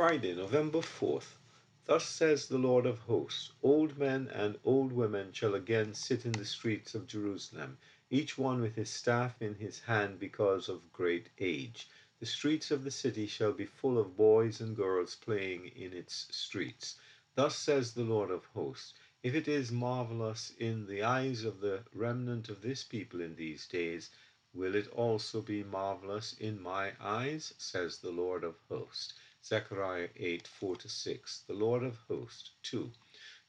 Friday, November 4th. Thus says the Lord of hosts Old men and old women shall again sit in the streets of Jerusalem, each one with his staff in his hand because of great age. The streets of the city shall be full of boys and girls playing in its streets. Thus says the Lord of hosts If it is marvelous in the eyes of the remnant of this people in these days, will it also be marvelous in my eyes? says the Lord of hosts. Zechariah 8 4 6. The Lord of hosts. 2.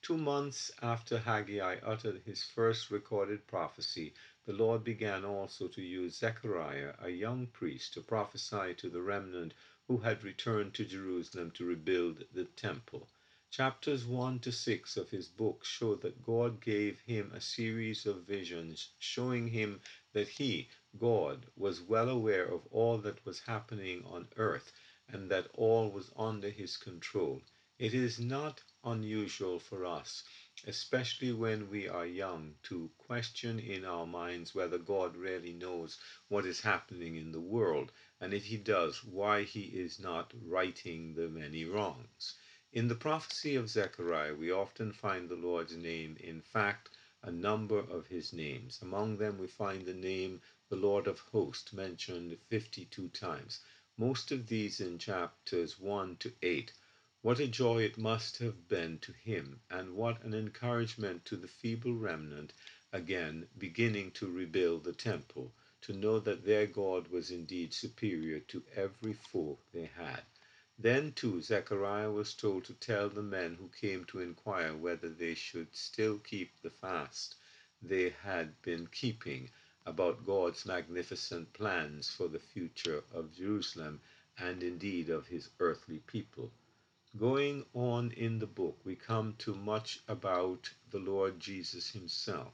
Two months after Haggai uttered his first recorded prophecy, the Lord began also to use Zechariah, a young priest, to prophesy to the remnant who had returned to Jerusalem to rebuild the temple. Chapters 1 to 6 of his book show that God gave him a series of visions showing him that he, God, was well aware of all that was happening on earth and that all was under his control. It is not unusual for us, especially when we are young, to question in our minds whether God really knows what is happening in the world, and if he does, why he is not righting the many wrongs. In the prophecy of Zechariah, we often find the Lord's name, in fact, a number of his names. Among them, we find the name the Lord of hosts mentioned 52 times, most of these in chapters 1 to 8. What a joy it must have been to him, and what an encouragement to the feeble remnant, again beginning to rebuild the temple, to know that their God was indeed superior to every foe they had. Then, too, Zechariah was told to tell the men who came to inquire whether they should still keep the fast they had been keeping about God's magnificent plans for the future of Jerusalem and indeed of his earthly people. Going on in the book, we come to much about the Lord Jesus himself,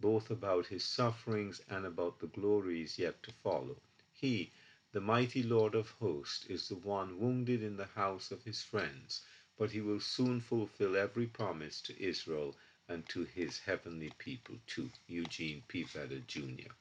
both about his sufferings and about the glories yet to follow. He, the mighty Lord of hosts, is the one wounded in the house of his friends, but he will soon fulfill every promise to Israel and to his heavenly people too. Eugene P. Vedder, Jr.